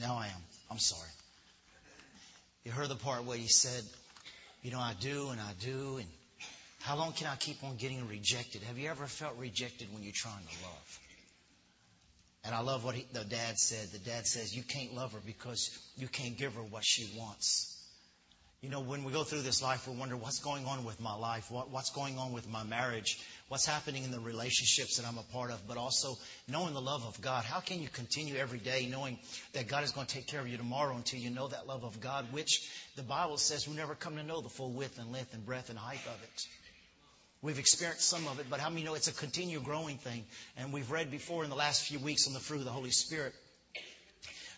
Now I am. I'm sorry. You heard the part where he said, You know, I do and I do, and how long can I keep on getting rejected? Have you ever felt rejected when you're trying to love? And I love what he, the dad said. The dad says, You can't love her because you can't give her what she wants. You know, when we go through this life, we wonder what's going on with my life, what, what's going on with my marriage, what's happening in the relationships that I'm a part of, but also knowing the love of God. How can you continue every day knowing that God is going to take care of you tomorrow until you know that love of God, which the Bible says we never come to know the full width and length and breadth and height of it. We've experienced some of it, but how many know it's a continual growing thing? And we've read before in the last few weeks on the fruit of the Holy Spirit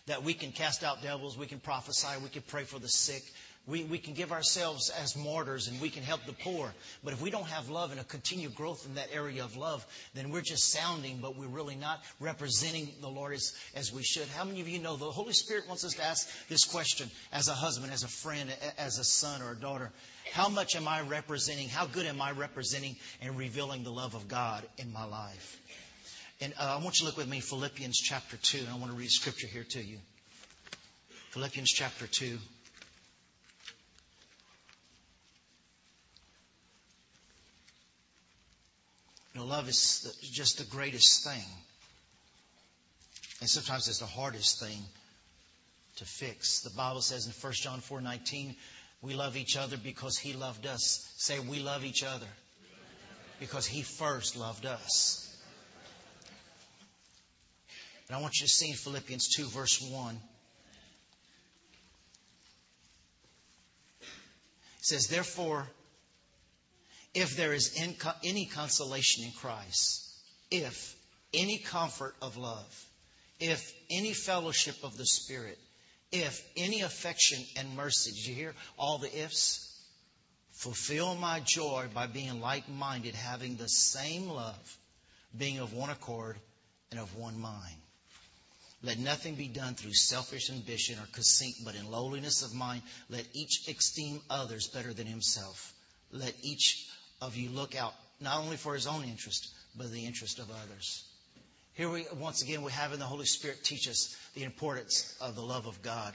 that we can cast out devils, we can prophesy, we can pray for the sick, we, we can give ourselves as martyrs and we can help the poor. But if we don't have love and a continued growth in that area of love, then we're just sounding, but we're really not representing the Lord as, as we should. How many of you know the Holy Spirit wants us to ask this question as a husband, as a friend, as a son or a daughter? How much am I representing? How good am I representing and revealing the love of God in my life? And uh, I want you to look with me, Philippians chapter 2, and I want to read scripture here to you. Philippians chapter 2. You know, love is just the greatest thing. And sometimes it's the hardest thing to fix. The Bible says in 1 John 4 19, we love each other because he loved us. Say, we love each other because he first loved us. And I want you to see Philippians 2, verse 1. It says, Therefore, if there is any consolation in Christ, if any comfort of love, if any fellowship of the Spirit, if any affection and mercy, did you hear all the ifs? Fulfill my joy by being like minded, having the same love, being of one accord and of one mind. Let nothing be done through selfish ambition or conceit, but in lowliness of mind, let each esteem others better than himself. Let each of you look out not only for his own interest, but the interest of others. Here we, once again, we have in the Holy Spirit teach us the importance of the love of God.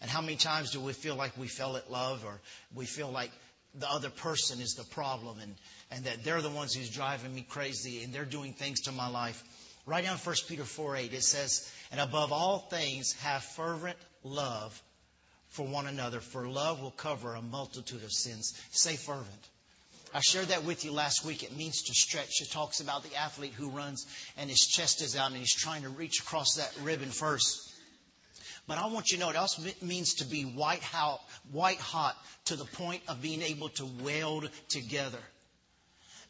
And how many times do we feel like we fell at love or we feel like the other person is the problem and, and that they're the ones who's driving me crazy and they're doing things to my life. Write down 1 Peter 4 8, it says, And above all things, have fervent love for one another, for love will cover a multitude of sins. Say fervent. I shared that with you last week. It means to stretch. It talks about the athlete who runs and his chest is out and he's trying to reach across that ribbon first. But I want you to know it also means to be white hot, white hot to the point of being able to weld together.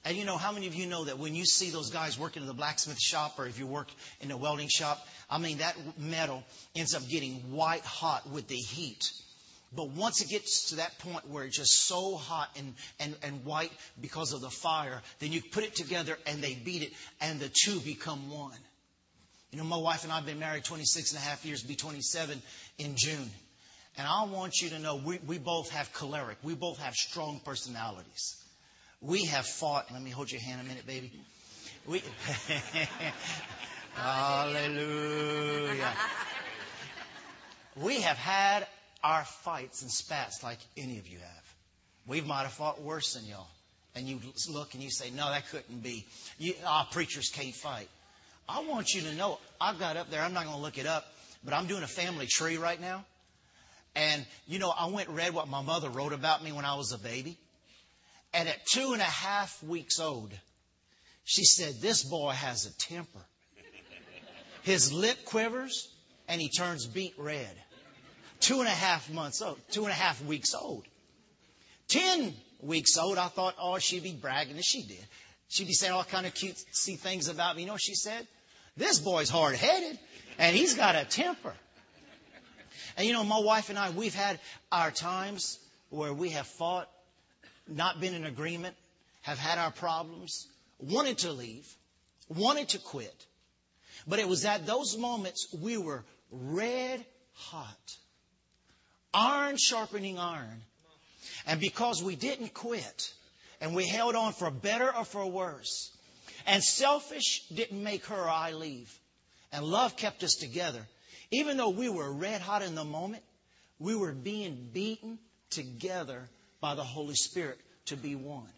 And you know, how many of you know that when you see those guys working in the blacksmith shop or if you work in a welding shop, I mean, that metal ends up getting white hot with the heat. But once it gets to that point where it's just so hot and, and, and white because of the fire, then you put it together and they beat it and the two become one. You know, my wife and I have been married 26 and a half years, be 27 in June. And I want you to know we, we both have choleric. We both have strong personalities. We have fought. Let me hold your hand a minute, baby. We, hallelujah. We have had our fights and spats like any of you have. We might have fought worse than y'all. And you look and you say, no, that couldn't be. You, ah, preachers can't fight. I want you to know, I've got up there, I'm not going to look it up, but I'm doing a family tree right now. And, you know, I went and read what my mother wrote about me when I was a baby. And at two and a half weeks old, she said, This boy has a temper. His lip quivers and he turns beet red two and a half months old, two and a half weeks old. Ten weeks old, I thought, oh, she'd be bragging, and she did. She'd be saying all kind of cutesy things about me. You know what she said? This boy's hard headed, and he's got a temper. And you know, my wife and I, we've had our times where we have fought, not been in agreement, have had our problems, wanted to leave, wanted to quit. But it was at those moments we were red hot iron sharpening iron. And because we didn't quit and we held on for better or for worse, and selfish didn't make her or I leave, and love kept us together, Even though we were red hot in the moment, we were being beaten together by the Holy Spirit to be one.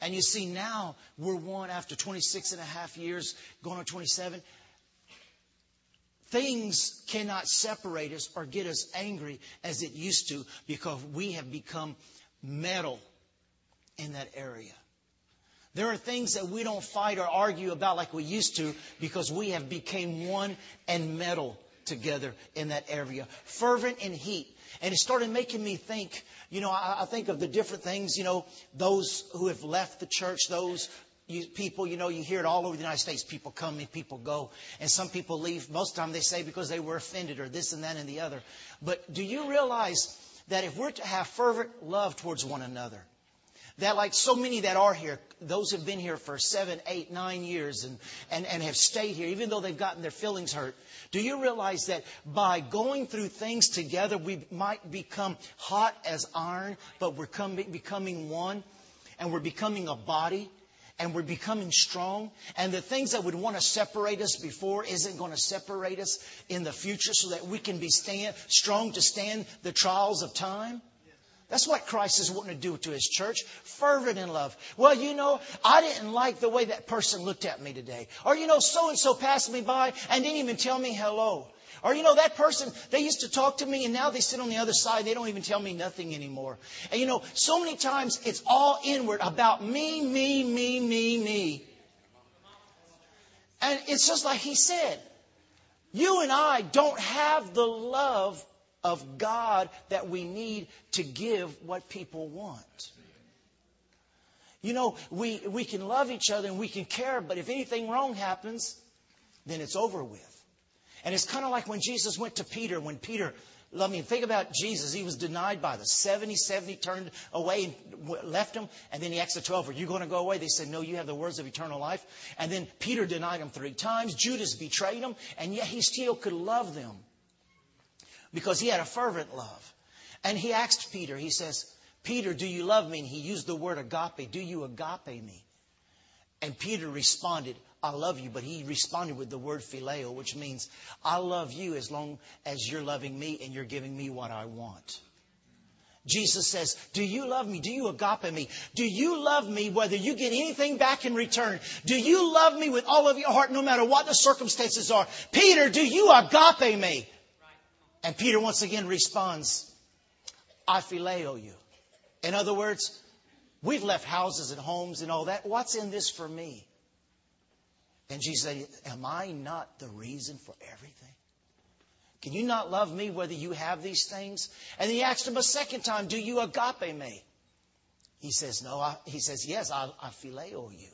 And you see, now we're one after 26 and a half years, going on 27. Things cannot separate us or get us angry as it used to because we have become metal in that area. There are things that we don't fight or argue about like we used to because we have become one and metal together in that area. Fervent in heat. And it started making me think, you know, I, I think of the different things, you know, those who have left the church, those you, people, you know, you hear it all over the United States. People come and people go. And some people leave. Most of the time they say because they were offended or this and that and the other. But do you realize that if we're to have fervent love towards one another, that like so many that are here, those have been here for seven, eight, nine years and, and, and have stayed here, even though they've gotten their feelings hurt. Do you realize that by going through things together, we might become hot as iron, but we're coming, becoming one and we're becoming a body? And we're becoming strong. And the things that would want to separate us before isn't going to separate us in the future so that we can be stand, strong to stand the trials of time. That's what Christ is wanting to do to his church. Fervent in love. Well, you know, I didn't like the way that person looked at me today. Or, you know, so and so passed me by and didn't even tell me hello. Or, you know, that person, they used to talk to me and now they sit on the other side. They don't even tell me nothing anymore. And, you know, so many times it's all inward about me, me, me, me, me. And it's just like he said. You and I don't have the love of God that we need to give what people want. You know, we, we can love each other and we can care, but if anything wrong happens, then it's over with. And it's kind of like when Jesus went to Peter, when Peter, I mean, think about Jesus. He was denied by the 70, 70 turned away and left him. And then he asked the 12, Are you going to go away? They said, No, you have the words of eternal life. And then Peter denied him three times. Judas betrayed him. And yet he still could love them because he had a fervent love. And he asked Peter, He says, Peter, do you love me? And he used the word agape. Do you agape me? And Peter responded, I love you, but he responded with the word phileo, which means I love you as long as you're loving me and you're giving me what I want. Jesus says, Do you love me? Do you agape me? Do you love me whether you get anything back in return? Do you love me with all of your heart no matter what the circumstances are? Peter, do you agape me? And Peter once again responds, I phileo you. In other words, we've left houses and homes and all that. What's in this for me? And Jesus said, Am I not the reason for everything? Can you not love me whether you have these things? And he asked him a second time, Do you agape me? He says, No. I, he says, Yes, I, I phileo you.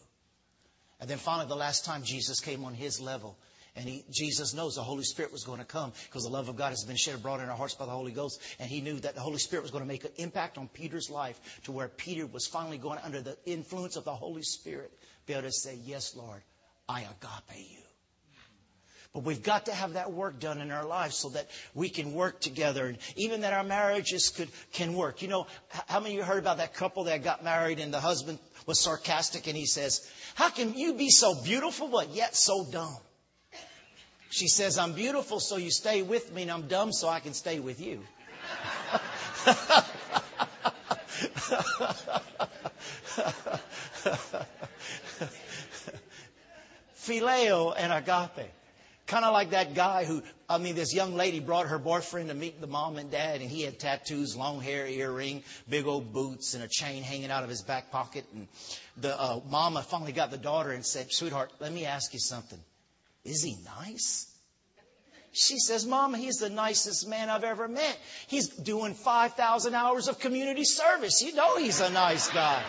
And then finally, the last time Jesus came on his level, and he, Jesus knows the Holy Spirit was going to come because the love of God has been shed abroad in our hearts by the Holy Ghost. And he knew that the Holy Spirit was going to make an impact on Peter's life to where Peter was finally going under the influence of the Holy Spirit, be able to say, Yes, Lord, I agape you. But we've got to have that work done in our lives so that we can work together and even that our marriages could, can work. You know, how many of you heard about that couple that got married and the husband was sarcastic and he says, How can you be so beautiful but yet so dumb? She says, I'm beautiful so you stay with me and I'm dumb so I can stay with you. phileo and agape. Kind of like that guy who, I mean, this young lady brought her boyfriend to meet the mom and dad, and he had tattoos, long hair, earring, big old boots, and a chain hanging out of his back pocket. And the uh, mama finally got the daughter and said, Sweetheart, let me ask you something. Is he nice? She says, Mama, he's the nicest man I've ever met. He's doing 5,000 hours of community service. You know he's a nice guy.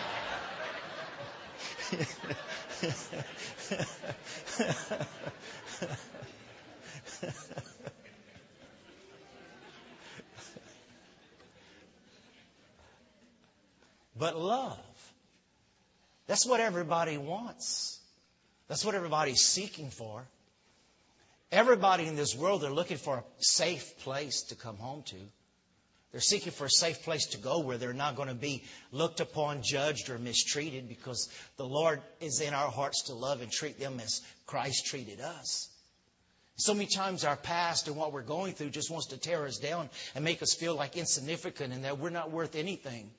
but love. That's what everybody wants. That's what everybody's seeking for. Everybody in this world, they're looking for a safe place to come home to. They're seeking for a safe place to go where they're not going to be looked upon, judged, or mistreated because the Lord is in our hearts to love and treat them as Christ treated us. So many times our past and what we're going through just wants to tear us down and make us feel like insignificant and that we're not worth anything.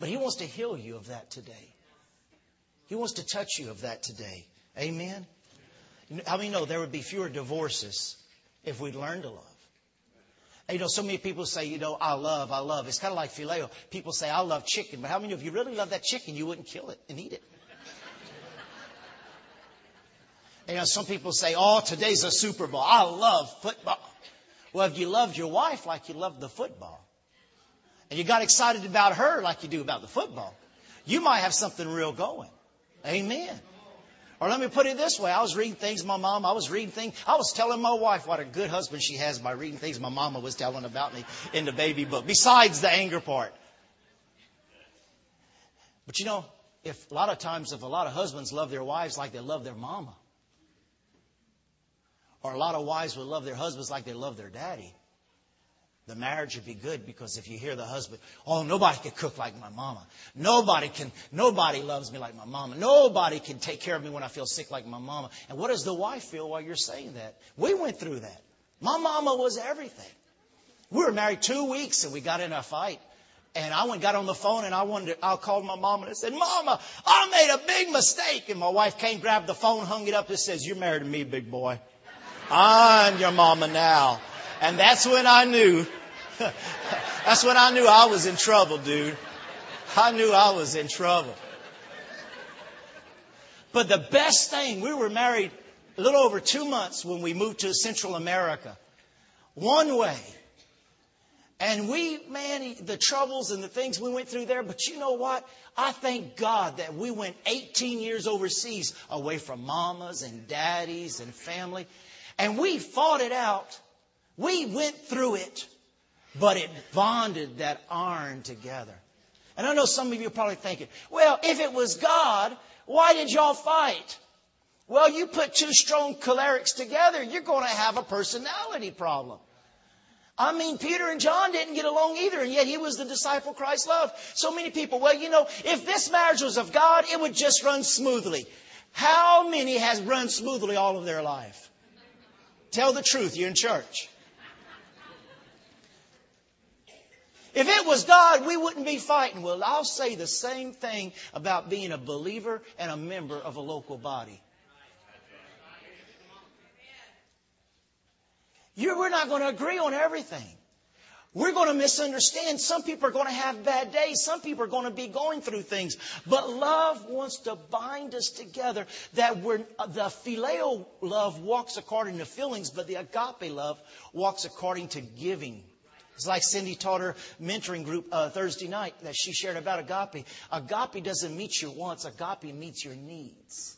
But He wants to heal you of that today. He wants to touch you of that today. Amen? How many know there would be fewer divorces if we'd learned to love? You know, so many people say, you know, I love, I love. It's kind of like phileo. People say, I love chicken. But how many of you really love that chicken, you wouldn't kill it and eat it? You know, some people say, oh, today's a Super Bowl. I love football. Well, if you loved your wife like you loved the football, and you got excited about her like you do about the football, you might have something real going. Amen. Or let me put it this way. I was reading things my mom, I was reading things, I was telling my wife what a good husband she has by reading things my mama was telling about me in the baby book, besides the anger part. But you know, if a lot of times, if a lot of husbands love their wives like they love their mama, or a lot of wives would love their husbands like they love their daddy, the marriage would be good because if you hear the husband, oh, nobody can cook like my mama. Nobody can, nobody loves me like my mama. Nobody can take care of me when I feel sick like my mama. And what does the wife feel while you're saying that? We went through that. My mama was everything. We were married two weeks and we got in a fight. And I went, got on the phone and I wanted to, I called my mama and I said, Mama, I made a big mistake. And my wife came, grabbed the phone, hung it up and says, you're married to me, big boy. I'm your mama now. And that's when I knew That's when I knew I was in trouble, dude. I knew I was in trouble. But the best thing, we were married a little over two months when we moved to Central America. One way. And we, man, the troubles and the things we went through there, but you know what? I thank God that we went 18 years overseas away from mamas and daddies and family. And we fought it out. We went through it but it bonded that iron together. And I know some of you are probably thinking, well, if it was God, why did y'all fight? Well, you put two strong cholerics together, you're going to have a personality problem. I mean, Peter and John didn't get along either, and yet he was the disciple Christ loved. So many people, well, you know, if this marriage was of God, it would just run smoothly. How many has run smoothly all of their life? Tell the truth, you're in church. If it was God, we wouldn't be fighting. Well, I'll say the same thing about being a believer and a member of a local body. You're, we're not going to agree on everything. We're going to misunderstand. Some people are going to have bad days. Some people are going to be going through things. But love wants to bind us together. That we're, the phileo love walks according to feelings, but the agape love walks according to giving. It's like Cindy taught her mentoring group uh, Thursday night that she shared about agape. Agape doesn't meet your wants, agape meets your needs.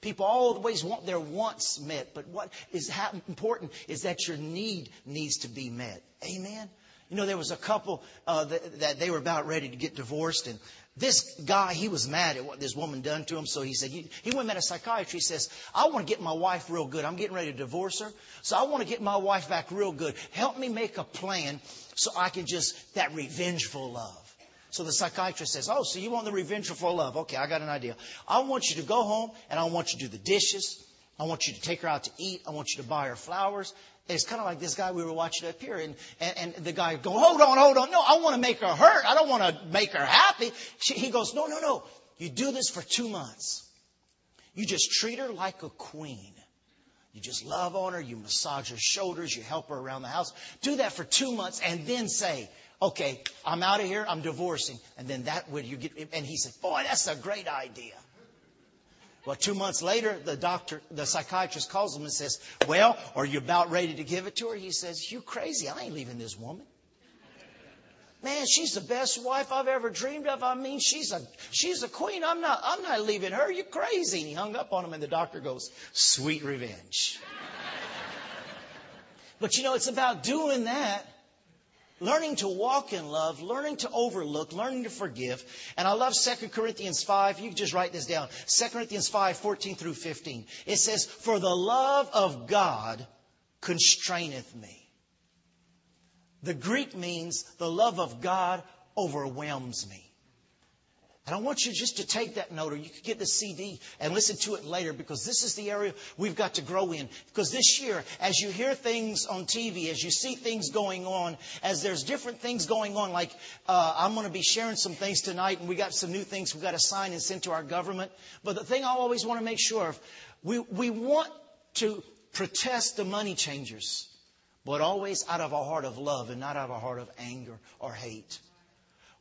People always want their wants met, but what is important is that your need needs to be met. Amen? You know, there was a couple uh, that, that, they were about ready to get divorced, and this guy, he was mad at what this woman done to him, so he said, he, he went and met a psychiatrist. He says, I want to get my wife real good. I'm getting ready to divorce her, so I want to get my wife back real good. Help me make a plan so I can just, that revengeful love. So the psychiatrist says, Oh, so you want the revengeful love? Okay, I got an idea. I want you to go home and I want you to do the dishes. I want you to take her out to eat. I want you to buy her flowers. It's kind of like this guy we were watching up here, and, and, and the guy go, hold on, hold on. No, I want to make her hurt. I don't want to make her happy. She, he goes, no, no, no. You do this for two months. You just treat her like a queen. You just love on her. You massage her shoulders. You help her around the house. Do that for two months, and then say, okay, I'm out of here. I'm divorcing. And then that would you get. And he said, boy, that's a great idea. Well, two months later, the doctor, the psychiatrist calls him and says, Well, are you about ready to give it to her? He says, You crazy. I ain't leaving this woman. Man, she's the best wife I've ever dreamed of. I mean, she's a she's a queen. I'm not I'm not leaving her. You crazy. And he hung up on him and the doctor goes, Sweet revenge. but you know, it's about doing that learning to walk in love, learning to overlook, learning to forgive. And I love 2 Corinthians 5. You can just write this down. 2 Corinthians 5, 14 through 15. It says, For the love of God constraineth me. The Greek means the love of God overwhelms me. And I want you just to take that note, or you could get the CD and listen to it later because this is the area we've got to grow in. Because this year, as you hear things on TV, as you see things going on, as there's different things going on, like uh, I'm going to be sharing some things tonight, and we got some new things we've got to sign and send to our government. But the thing I always want to make sure of, we, we want to protest the money changers, but always out of a heart of love and not out of a heart of anger or hate.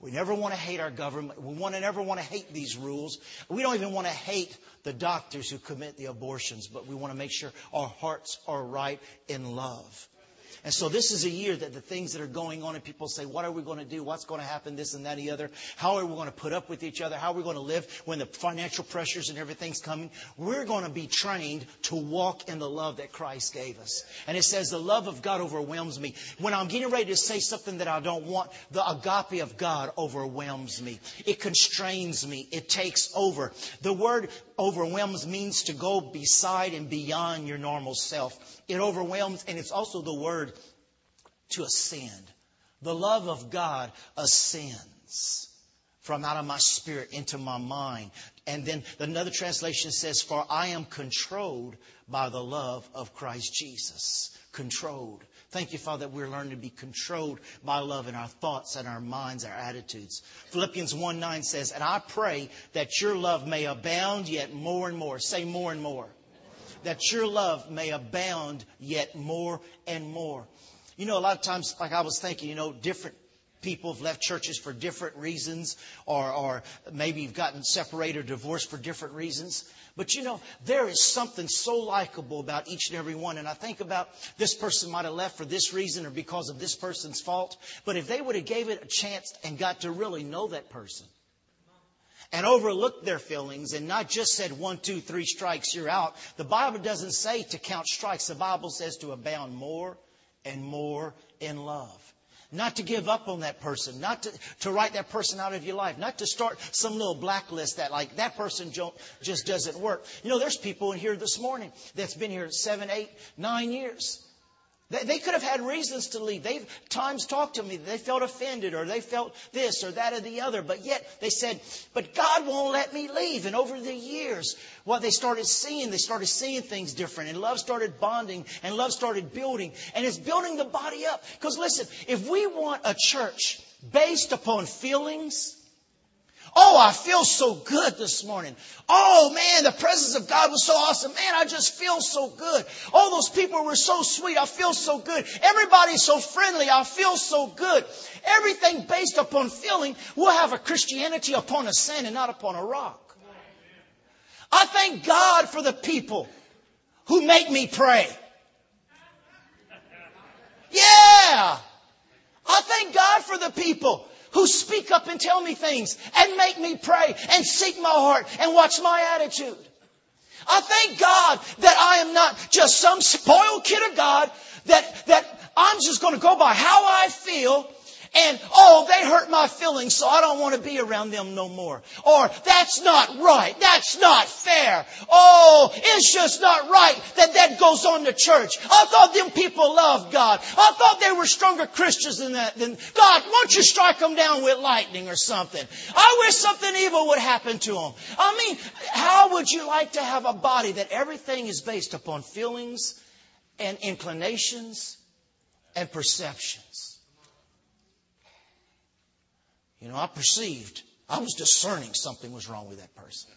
We never want to hate our government. We want to never want to hate these rules. We don't even want to hate the doctors who commit the abortions, but we want to make sure our hearts are right in love. And so this is a year that the things that are going on and people say, what are we going to do? What's going to happen? This and that and the other. How are we going to put up with each other? How are we going to live when the financial pressures and everything's coming? We're going to be trained to walk in the love that Christ gave us. And it says the love of God overwhelms me. When I'm getting ready to say something that I don't want, the agape of God overwhelms me. It constrains me. It takes over. The word overwhelms means to go beside and beyond your normal self. It overwhelms, and it's also the word to ascend. The love of God ascends from out of my spirit into my mind. And then another translation says, For I am controlled by the love of Christ Jesus. Controlled. Thank you, Father, that we're learning to be controlled by love in our thoughts and our minds, our attitudes. Philippians 1 9 says, And I pray that your love may abound yet more and more. Say more and more. That your love may abound yet more and more. You know, a lot of times, like I was thinking, you know, different people have left churches for different reasons, or, or maybe you've gotten separated or divorced for different reasons. But you know, there is something so likable about each and every one. And I think about this person might have left for this reason or because of this person's fault. But if they would have gave it a chance and got to really know that person, and overlooked their feelings and not just said one, two, three strikes, you're out. The Bible doesn't say to count strikes. The Bible says to abound more and more in love. Not to give up on that person, not to, to write that person out of your life, not to start some little blacklist that like that person just doesn't work. You know, there's people in here this morning that's been here seven, eight, nine years. They could have had reasons to leave. They've times talked to me. They felt offended or they felt this or that or the other. But yet they said, but God won't let me leave. And over the years, what they started seeing, they started seeing things different and love started bonding and love started building and it's building the body up. Because listen, if we want a church based upon feelings, Oh, I feel so good this morning. Oh man, the presence of God was so awesome. Man, I just feel so good. Oh, those people were so sweet. I feel so good. Everybody's so friendly. I feel so good. Everything based upon feeling we'll have a Christianity upon a sand and not upon a rock. I thank God for the people who make me pray. Yeah. I thank God for the people who speak up and tell me things and make me pray and seek my heart and watch my attitude. I thank God that I am not just some spoiled kid of God that, that I'm just going to go by how I feel and, oh, they hurt my feelings, so I don't want to be around them no more. Or, that's not right. That's not fair. Oh, it's just not right that that goes on to church. I thought them people loved God. I thought they were stronger Christians than that. Than, God, why don't you strike them down with lightning or something? I wish something evil would happen to them. I mean, how would you like to have a body that everything is based upon feelings and inclinations and perceptions? You know, I perceived, I was discerning something was wrong with that person.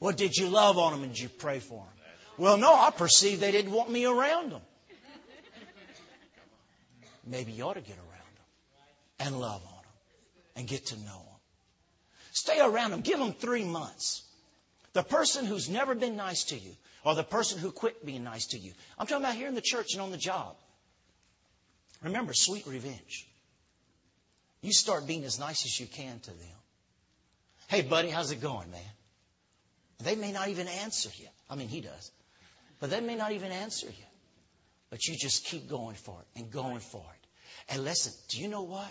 Well, did you love on them and did you pray for them? Well, no, I perceived they didn't want me around them. Maybe you ought to get around them and love on them and get to know them. Stay around them. Give them three months. The person who's never been nice to you or the person who quit being nice to you. I'm talking about here in the church and on the job. Remember, sweet revenge. You start being as nice as you can to them. Hey, buddy, how's it going, man? They may not even answer you. I mean, he does. But they may not even answer you. But you just keep going for it and going for it. And listen, do you know what?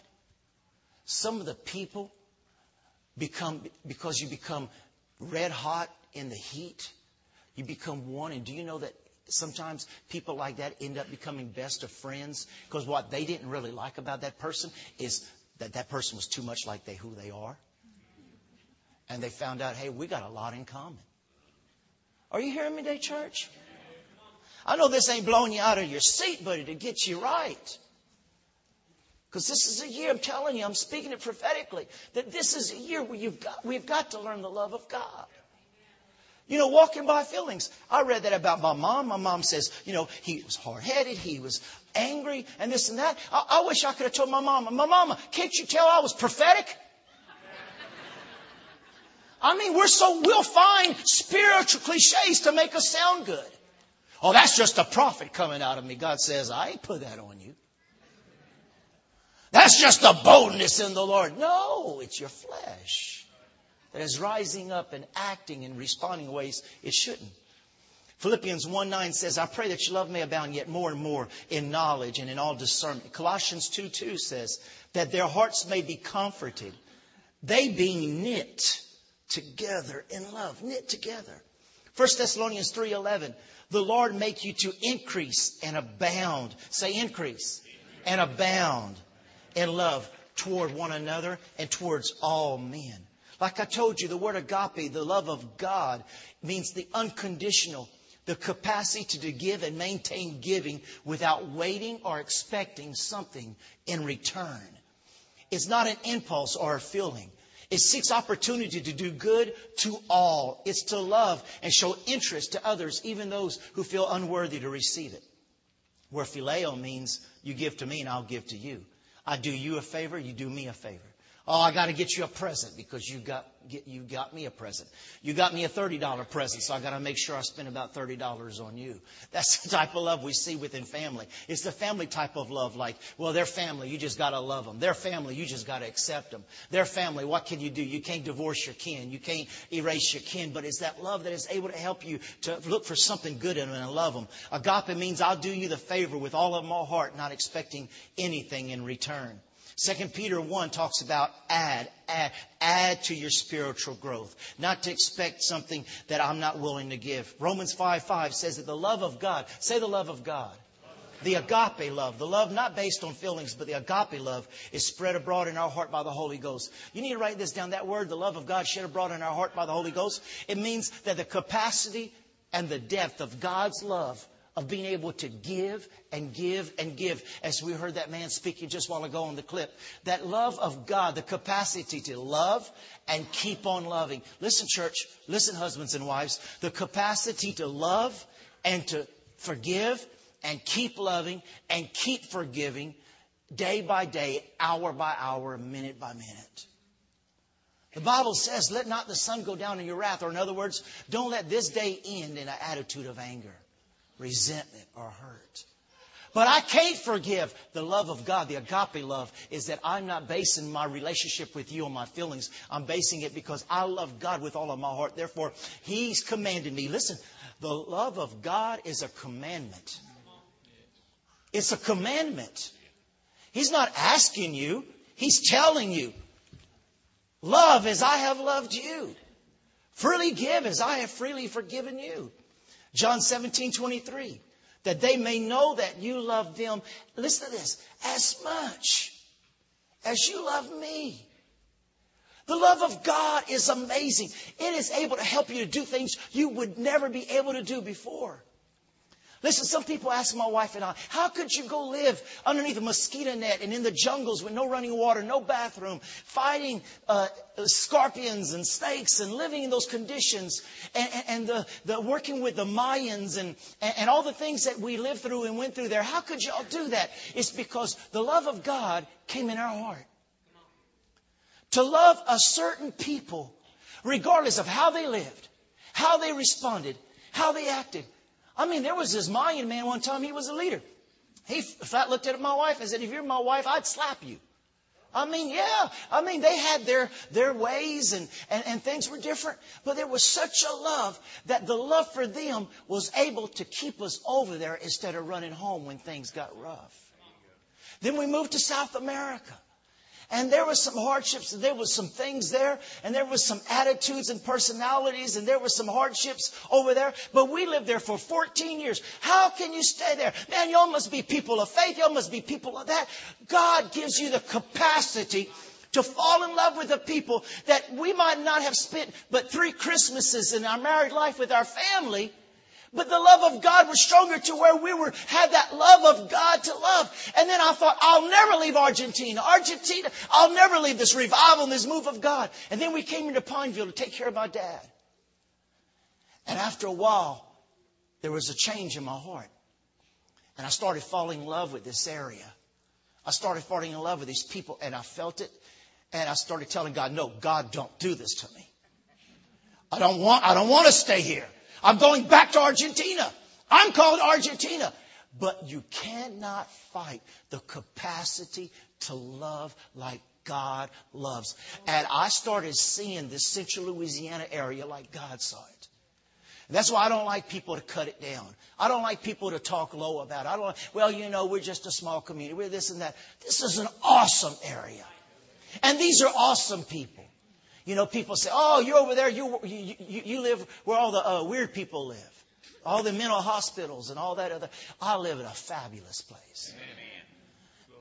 Some of the people become, because you become red hot in the heat, you become one. And do you know that sometimes people like that end up becoming best of friends? Because what they didn't really like about that person is that that person was too much like they who they are. And they found out, hey, we got a lot in common. Are you hearing me today, church? I know this ain't blowing you out of your seat, but it gets you right. Because this is a year, I'm telling you, I'm speaking it prophetically, that this is a year where you've got, we've got to learn the love of God. You know, walking by feelings. I read that about my mom. My mom says, you know, he was hard headed, he was angry, and this and that. I, I wish I could have told my mama, my mama, can't you tell I was prophetic? I mean, we're so, we'll find spiritual cliches to make us sound good. Oh, that's just a prophet coming out of me. God says, I ain't put that on you. That's just the boldness in the Lord. No, it's your flesh that is rising up and acting and responding in ways it shouldn't. Philippians 1 9 says, I pray that your love may abound yet more and more in knowledge and in all discernment. Colossians 2 2 says that their hearts may be comforted, they being knit together in love, knit together. 1 Thessalonians 3 11, the Lord make you to increase and abound. Say increase and abound in love toward one another and towards all men. Like I told you, the word agape, the love of God, means the unconditional, the capacity to give and maintain giving without waiting or expecting something in return. It's not an impulse or a feeling. It seeks opportunity to do good to all. It's to love and show interest to others, even those who feel unworthy to receive it. Where phileo means you give to me and I'll give to you. I do you a favor, you do me a favor. Oh, I got to get you a present because you got get, you got me a present. You got me a thirty dollar present, so I got to make sure I spend about thirty dollars on you. That's the type of love we see within family. It's the family type of love. Like, well, they're family, you just got to love them. They're family, you just got to accept them. They're family, what can you do? You can't divorce your kin, you can't erase your kin, but it's that love that is able to help you to look for something good in them and love them. Agape means I'll do you the favor with all of my heart, not expecting anything in return. Second Peter 1 talks about add, add, add to your spiritual growth. Not to expect something that I'm not willing to give. Romans 5 5 says that the love of God, say the love of God. The agape love, the love not based on feelings, but the agape love is spread abroad in our heart by the Holy Ghost. You need to write this down. That word, the love of God shed abroad in our heart by the Holy Ghost, it means that the capacity and the depth of God's love of being able to give and give and give, as we heard that man speaking just a while ago on the clip. That love of God, the capacity to love and keep on loving. Listen, church, listen, husbands and wives, the capacity to love and to forgive and keep loving and keep forgiving day by day, hour by hour, minute by minute. The Bible says, let not the sun go down in your wrath, or in other words, don't let this day end in an attitude of anger resentment, or hurt. But I can't forgive. The love of God, the agape love, is that I'm not basing my relationship with you on my feelings. I'm basing it because I love God with all of my heart. Therefore, He's commanded me. Listen, the love of God is a commandment. It's a commandment. He's not asking you, He's telling you. Love as I have loved you. Freely give as I have freely forgiven you. John 17, 23. That they may know that you love them, listen to this, as much as you love me. The love of God is amazing. It is able to help you to do things you would never be able to do before. Listen, some people ask my wife and I, how could you go live underneath a mosquito net and in the jungles with no running water, no bathroom, fighting uh, scorpions and snakes and living in those conditions and, and, the, the working with the Mayans and, and all the things that we lived through and went through there? How could y'all do that? It's because the love of God came in our heart. To love a certain people, regardless of how they lived, how they responded, how they acted, I mean, there was this Mayan man one time, he was a leader. He flat looked at my wife and said, If you're my wife, I'd slap you. I mean, yeah. I mean, they had their, their ways and, and, and things were different. But there was such a love that the love for them was able to keep us over there instead of running home when things got rough. Then we moved to South America. And there was some hardships, and there was some things there, and there was some attitudes and personalities, and there was some hardships over there. But we lived there for 14 years. How can you stay there? Man, y'all must be people of faith. Y'all must be people of that. God gives you the capacity to fall in love with the people that we might not have spent but three Christmases in our married life with our family. But the love of God was stronger to where we were, had that love of God to love. And then I thought, I'll never leave Argentina. Argentina, I'll never leave this revival and this move of God. And then we came into Pineville to take care of my dad. And after a while, there was a change in my heart. And I started falling in love with this area. I started falling in love with these people and I felt it. And I started telling God, no, God, don't do this to me. I don't want, I don't want to stay here. I'm going back to Argentina. I'm called Argentina. But you cannot fight the capacity to love like God loves. And I started seeing this central Louisiana area like God saw it. And That's why I don't like people to cut it down. I don't like people to talk low about it. I don't like, well, you know, we're just a small community. We're this and that. This is an awesome area. And these are awesome people. You know, people say, oh, you're over there. You, you, you live where all the uh, weird people live. All the mental hospitals and all that other. I live in a fabulous place.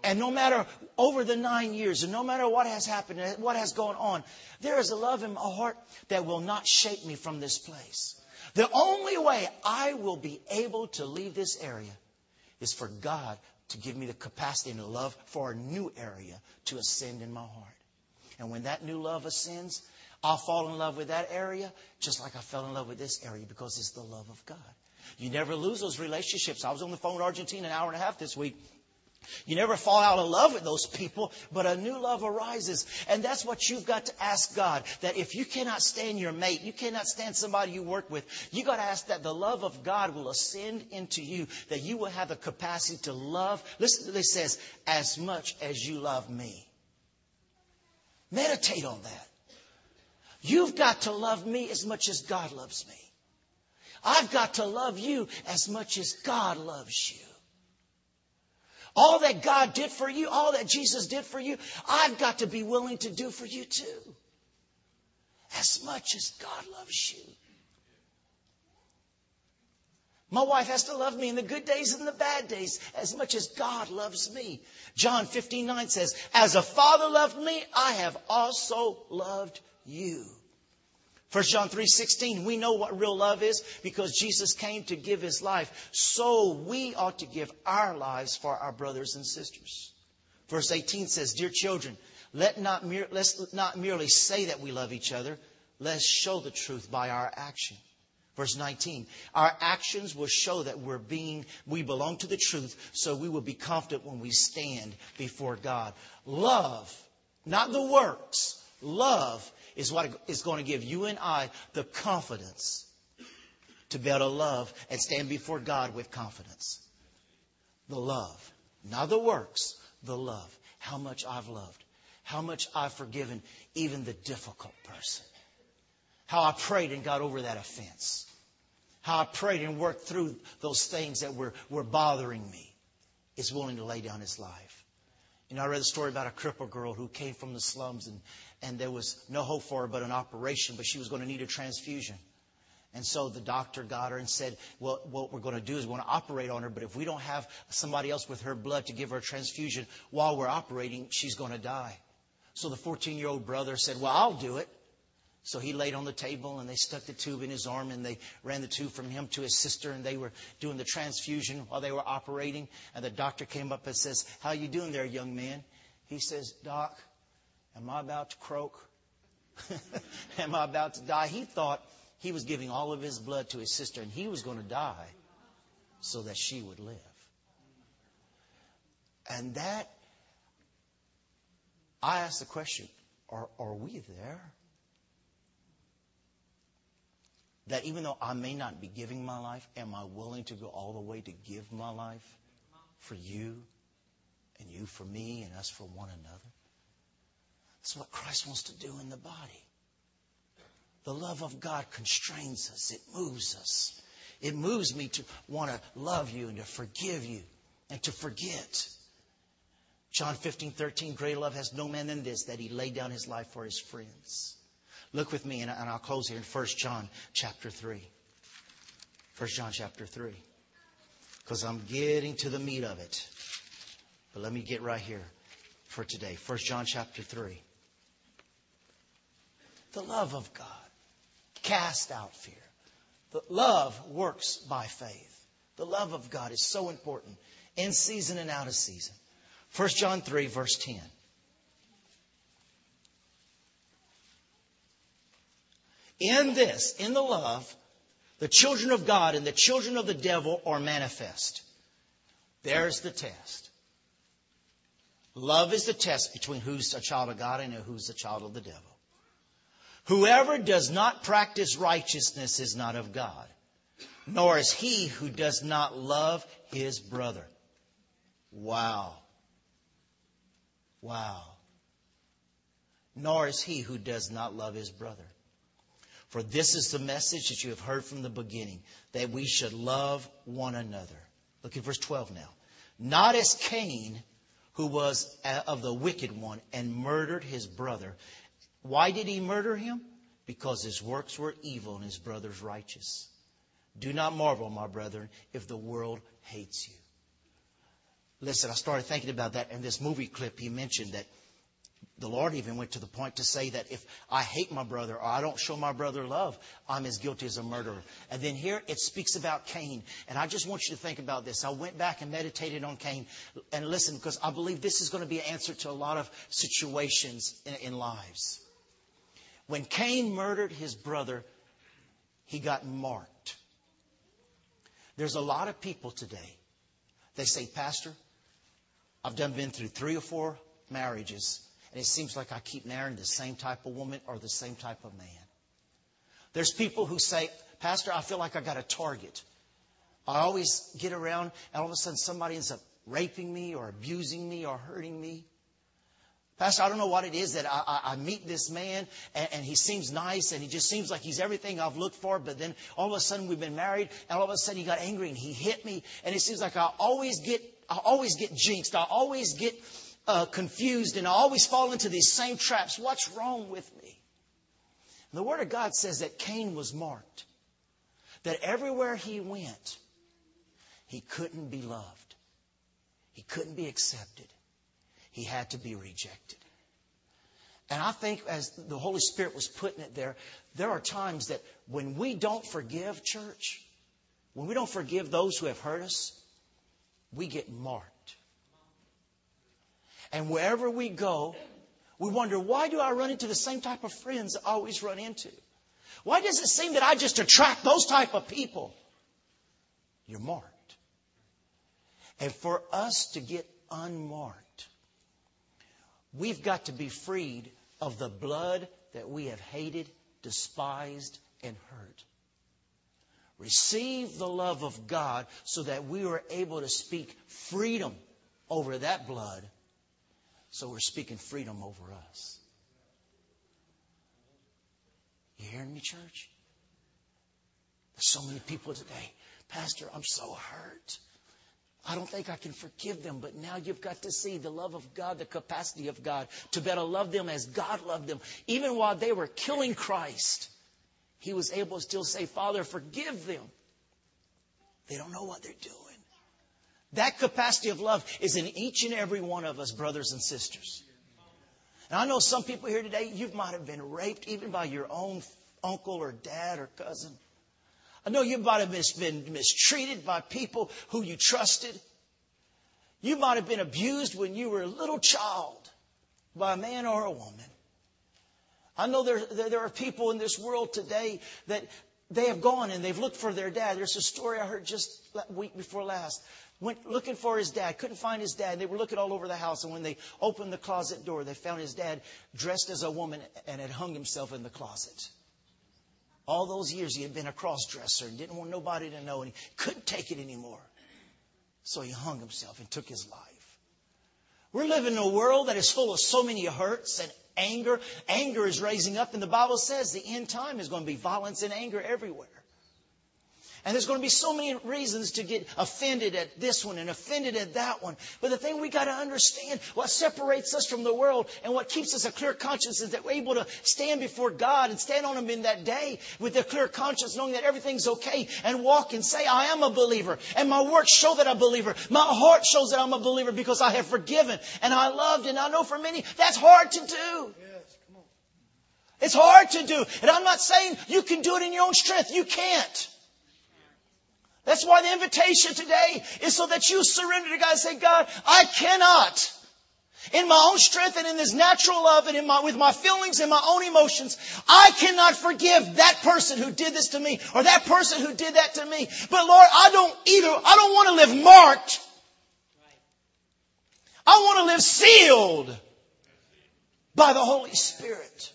And no matter over the nine years, and no matter what has happened, what has gone on, there is a love in my heart that will not shake me from this place. The only way I will be able to leave this area is for God to give me the capacity and the love for a new area to ascend in my heart. And when that new love ascends, I'll fall in love with that area just like I fell in love with this area because it's the love of God. You never lose those relationships. I was on the phone with Argentina an hour and a half this week. You never fall out of love with those people, but a new love arises. And that's what you've got to ask God. That if you cannot stand your mate, you cannot stand somebody you work with, you got to ask that the love of God will ascend into you, that you will have the capacity to love. Listen to this says, as much as you love me. Meditate on that. You've got to love me as much as God loves me. I've got to love you as much as God loves you. All that God did for you, all that Jesus did for you, I've got to be willing to do for you too. As much as God loves you. My wife has to love me in the good days and the bad days as much as God loves me. John 15, 9 says, As a father loved me, I have also loved you. 1 John 3:16 we know what real love is because Jesus came to give his life so we ought to give our lives for our brothers and sisters. Verse 18 says dear children let not mere, let's not merely say that we love each other let's show the truth by our action. Verse 19, our actions will show that we're being, we belong to the truth, so we will be confident when we stand before God. Love, not the works, love is what is going to give you and I the confidence to be able to love and stand before God with confidence. The love, not the works, the love. How much I've loved, how much I've forgiven even the difficult person. How I prayed and got over that offense. How I prayed and worked through those things that were, were bothering me. Is willing to lay down his life. You know, I read a story about a crippled girl who came from the slums and, and there was no hope for her but an operation, but she was going to need a transfusion. And so the doctor got her and said, Well, what we're going to do is we're going to operate on her, but if we don't have somebody else with her blood to give her a transfusion while we're operating, she's going to die. So the 14 year old brother said, Well, I'll do it. So he laid on the table and they stuck the tube in his arm and they ran the tube from him to his sister and they were doing the transfusion while they were operating. And the doctor came up and says, How you doing there, young man? He says, Doc, am I about to croak? am I about to die? He thought he was giving all of his blood to his sister and he was going to die so that she would live. And that, I asked the question, are, are we there? That even though I may not be giving my life, am I willing to go all the way to give my life for you and you for me and us for one another? That's what Christ wants to do in the body. The love of God constrains us. It moves us. It moves me to want to love you and to forgive you and to forget. John 15, 13, greater love has no man than this, that he laid down his life for his friends. Look with me, and I'll close here in 1 John chapter 3. 1 John chapter 3. Because I'm getting to the meat of it. But let me get right here for today. 1 John chapter 3. The love of God cast out fear. The love works by faith. The love of God is so important in season and out of season. 1 John 3, verse 10. In this, in the love, the children of God and the children of the devil are manifest. There's the test. Love is the test between who's a child of God and who's a child of the devil. Whoever does not practice righteousness is not of God, nor is he who does not love his brother. Wow. Wow. Nor is he who does not love his brother. For this is the message that you have heard from the beginning, that we should love one another. Look at verse 12 now. Not as Cain, who was uh, of the wicked one and murdered his brother. Why did he murder him? Because his works were evil and his brother's righteous. Do not marvel, my brethren, if the world hates you. Listen, I started thinking about that in this movie clip. He mentioned that the Lord even went to the point to say that if I hate my brother or I don't show my brother love, I'm as guilty as a murderer. And then here it speaks about Cain. And I just want you to think about this. I went back and meditated on Cain. And listen, because I believe this is going to be an answer to a lot of situations in, in lives. When Cain murdered his brother, he got marked. There's a lot of people today. They say, Pastor, I've done been through three or four marriages and it seems like I keep marrying the same type of woman or the same type of man. There's people who say, Pastor, I feel like I got a target. I always get around, and all of a sudden somebody ends up raping me or abusing me or hurting me. Pastor, I don't know what it is that I, I, I meet this man and, and, he seems nice and he just seems like he's everything I've looked for, but then all of a sudden we've been married and all of a sudden he got angry and he hit me and it seems like I always get, I always get jinxed. I always get uh, confused and I always fall into these same traps. What's wrong with me? And the Word of God says that Cain was marked, that everywhere he went, he couldn't be loved, he couldn't be accepted, he had to be rejected. And I think as the Holy Spirit was putting it there, there are times that when we don't forgive, church, when we don't forgive those who have hurt us, we get marked. And wherever we go, we wonder, why do I run into the same type of friends I always run into? Why does it seem that I just attract those type of people? You're marked. And for us to get unmarked, we've got to be freed of the blood that we have hated, despised, and hurt. Receive the love of God so that we are able to speak freedom over that blood so we're speaking freedom over us. You hearing me, church? There's so many people today. Pastor, I'm so hurt. I don't think I can forgive them, but now you've got to see the love of God, the capacity of God to better love them as God loved them. Even while they were killing Christ, He was able to still say, Father, forgive them. They don't know what they're doing. That capacity of love is in each and every one of us, brothers and sisters. And I know some people here today, you might have been raped even by your own uncle or dad or cousin. I know you might have been mistreated by people who you trusted. You might have been abused when you were a little child by a man or a woman. I know there, there, are people in this world today that they have gone and they've looked for their dad. There's a story I heard just week before last went looking for his dad, couldn't find his dad. They were looking all over the house, and when they opened the closet door, they found his dad dressed as a woman and had hung himself in the closet. All those years he had been a cross dresser and didn't want nobody to know, and he couldn't take it anymore. So he hung himself and took his life. We're living in a world that is full of so many hurts and anger. Anger is raising up, and the Bible says the end time is going to be violence and anger everywhere. And there's going to be so many reasons to get offended at this one and offended at that one. But the thing we got to understand, what separates us from the world and what keeps us a clear conscience is that we're able to stand before God and stand on Him in that day with a clear conscience, knowing that everything's okay and walk and say, I am a believer. And my works show that I'm a believer. My heart shows that I'm a believer because I have forgiven and I loved. And I know for many, that's hard to do. It's hard to do. And I'm not saying you can do it in your own strength. You can't. That's why the invitation today is so that you surrender to God and say, God, I cannot. In my own strength and in this natural love and in my, with my feelings and my own emotions, I cannot forgive that person who did this to me or that person who did that to me. But Lord, I don't either, I don't want to live marked. I want to live sealed by the Holy Spirit.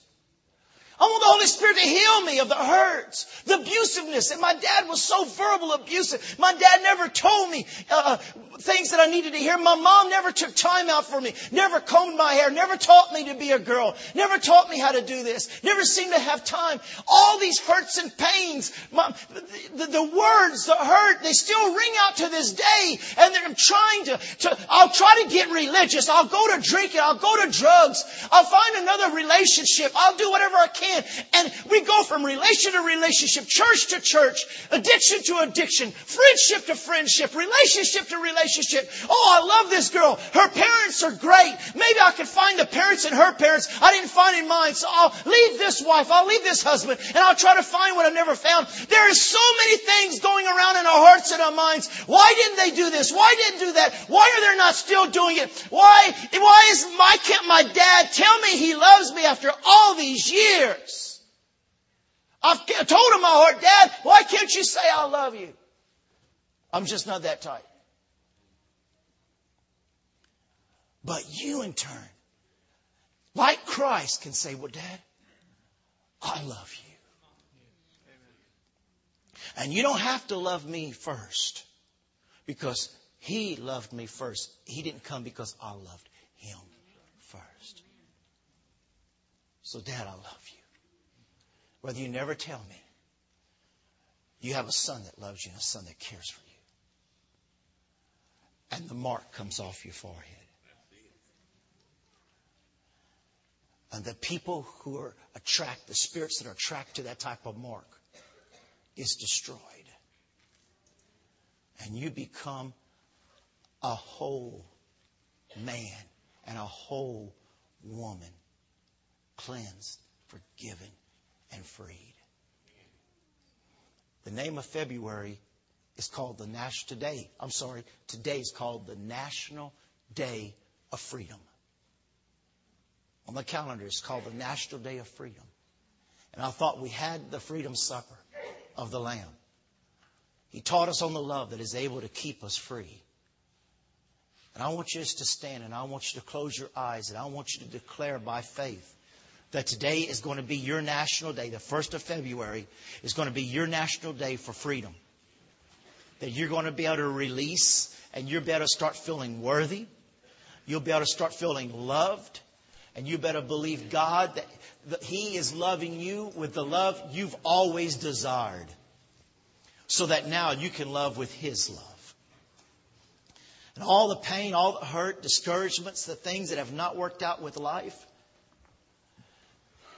I want the Holy Spirit to heal me of the hurts, the abusiveness. And my dad was so verbal abusive. My dad never told me uh, things that I needed to hear. My mom never took time out for me, never combed my hair, never taught me to be a girl, never taught me how to do this, never seemed to have time. All these hurts and pains, my, the, the, words, the hurt, they still ring out to this day. And I'm trying to, to, I'll try to get religious. I'll go to drinking. I'll go to drugs. I'll find another relationship. I'll do whatever I can. And we go from relation to relationship, church to church, addiction to addiction, friendship to friendship, relationship to relationship. Oh, I love this girl. Her parents are great. Maybe I could find the parents in her parents I didn't find in mine. So I'll leave this wife. I'll leave this husband and I'll try to find what I've never found. There are so many things going around in our hearts and our minds. Why didn't they do this? Why didn't they do that? Why are they not still doing it? Why, why is, why can't my dad tell me he loves me after all these years? I've told him my heart, Dad, why can't you say I love you? I'm just not that type. But you, in turn, like Christ, can say, Well, Dad, I love you. And you don't have to love me first because He loved me first. He didn't come because I loved Him first. So, Dad, I love you. Whether you never tell me, you have a son that loves you and a son that cares for you. And the mark comes off your forehead. And the people who are attracted, the spirits that are attracted to that type of mark, is destroyed. And you become a whole man and a whole woman, cleansed, forgiven, and freed. The name of February is called the National Today. I'm sorry, today is called the National Day of Freedom on the calendar it's called the National Day of Freedom. And I thought we had the freedom supper of the Lamb. He taught us on the love that is able to keep us free. And I want you just to stand and I want you to close your eyes and I want you to declare by faith that today is going to be your national day. The 1st of February is going to be your national day for freedom. That you're going to be able to release and you're be able to start feeling worthy. You'll be able to start feeling loved. And you better believe God that, that He is loving you with the love you've always desired. So that now you can love with His love. And all the pain, all the hurt, discouragements, the things that have not worked out with life.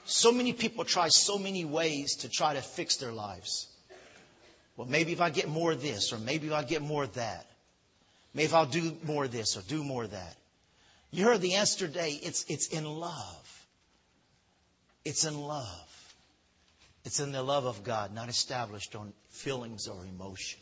So many people try so many ways to try to fix their lives. Well, maybe if I get more of this, or maybe if I get more of that. Maybe if I'll do more of this or do more of that. You heard the answer today. It's, it's in love. It's in love. It's in the love of God, not established on feelings or emotion.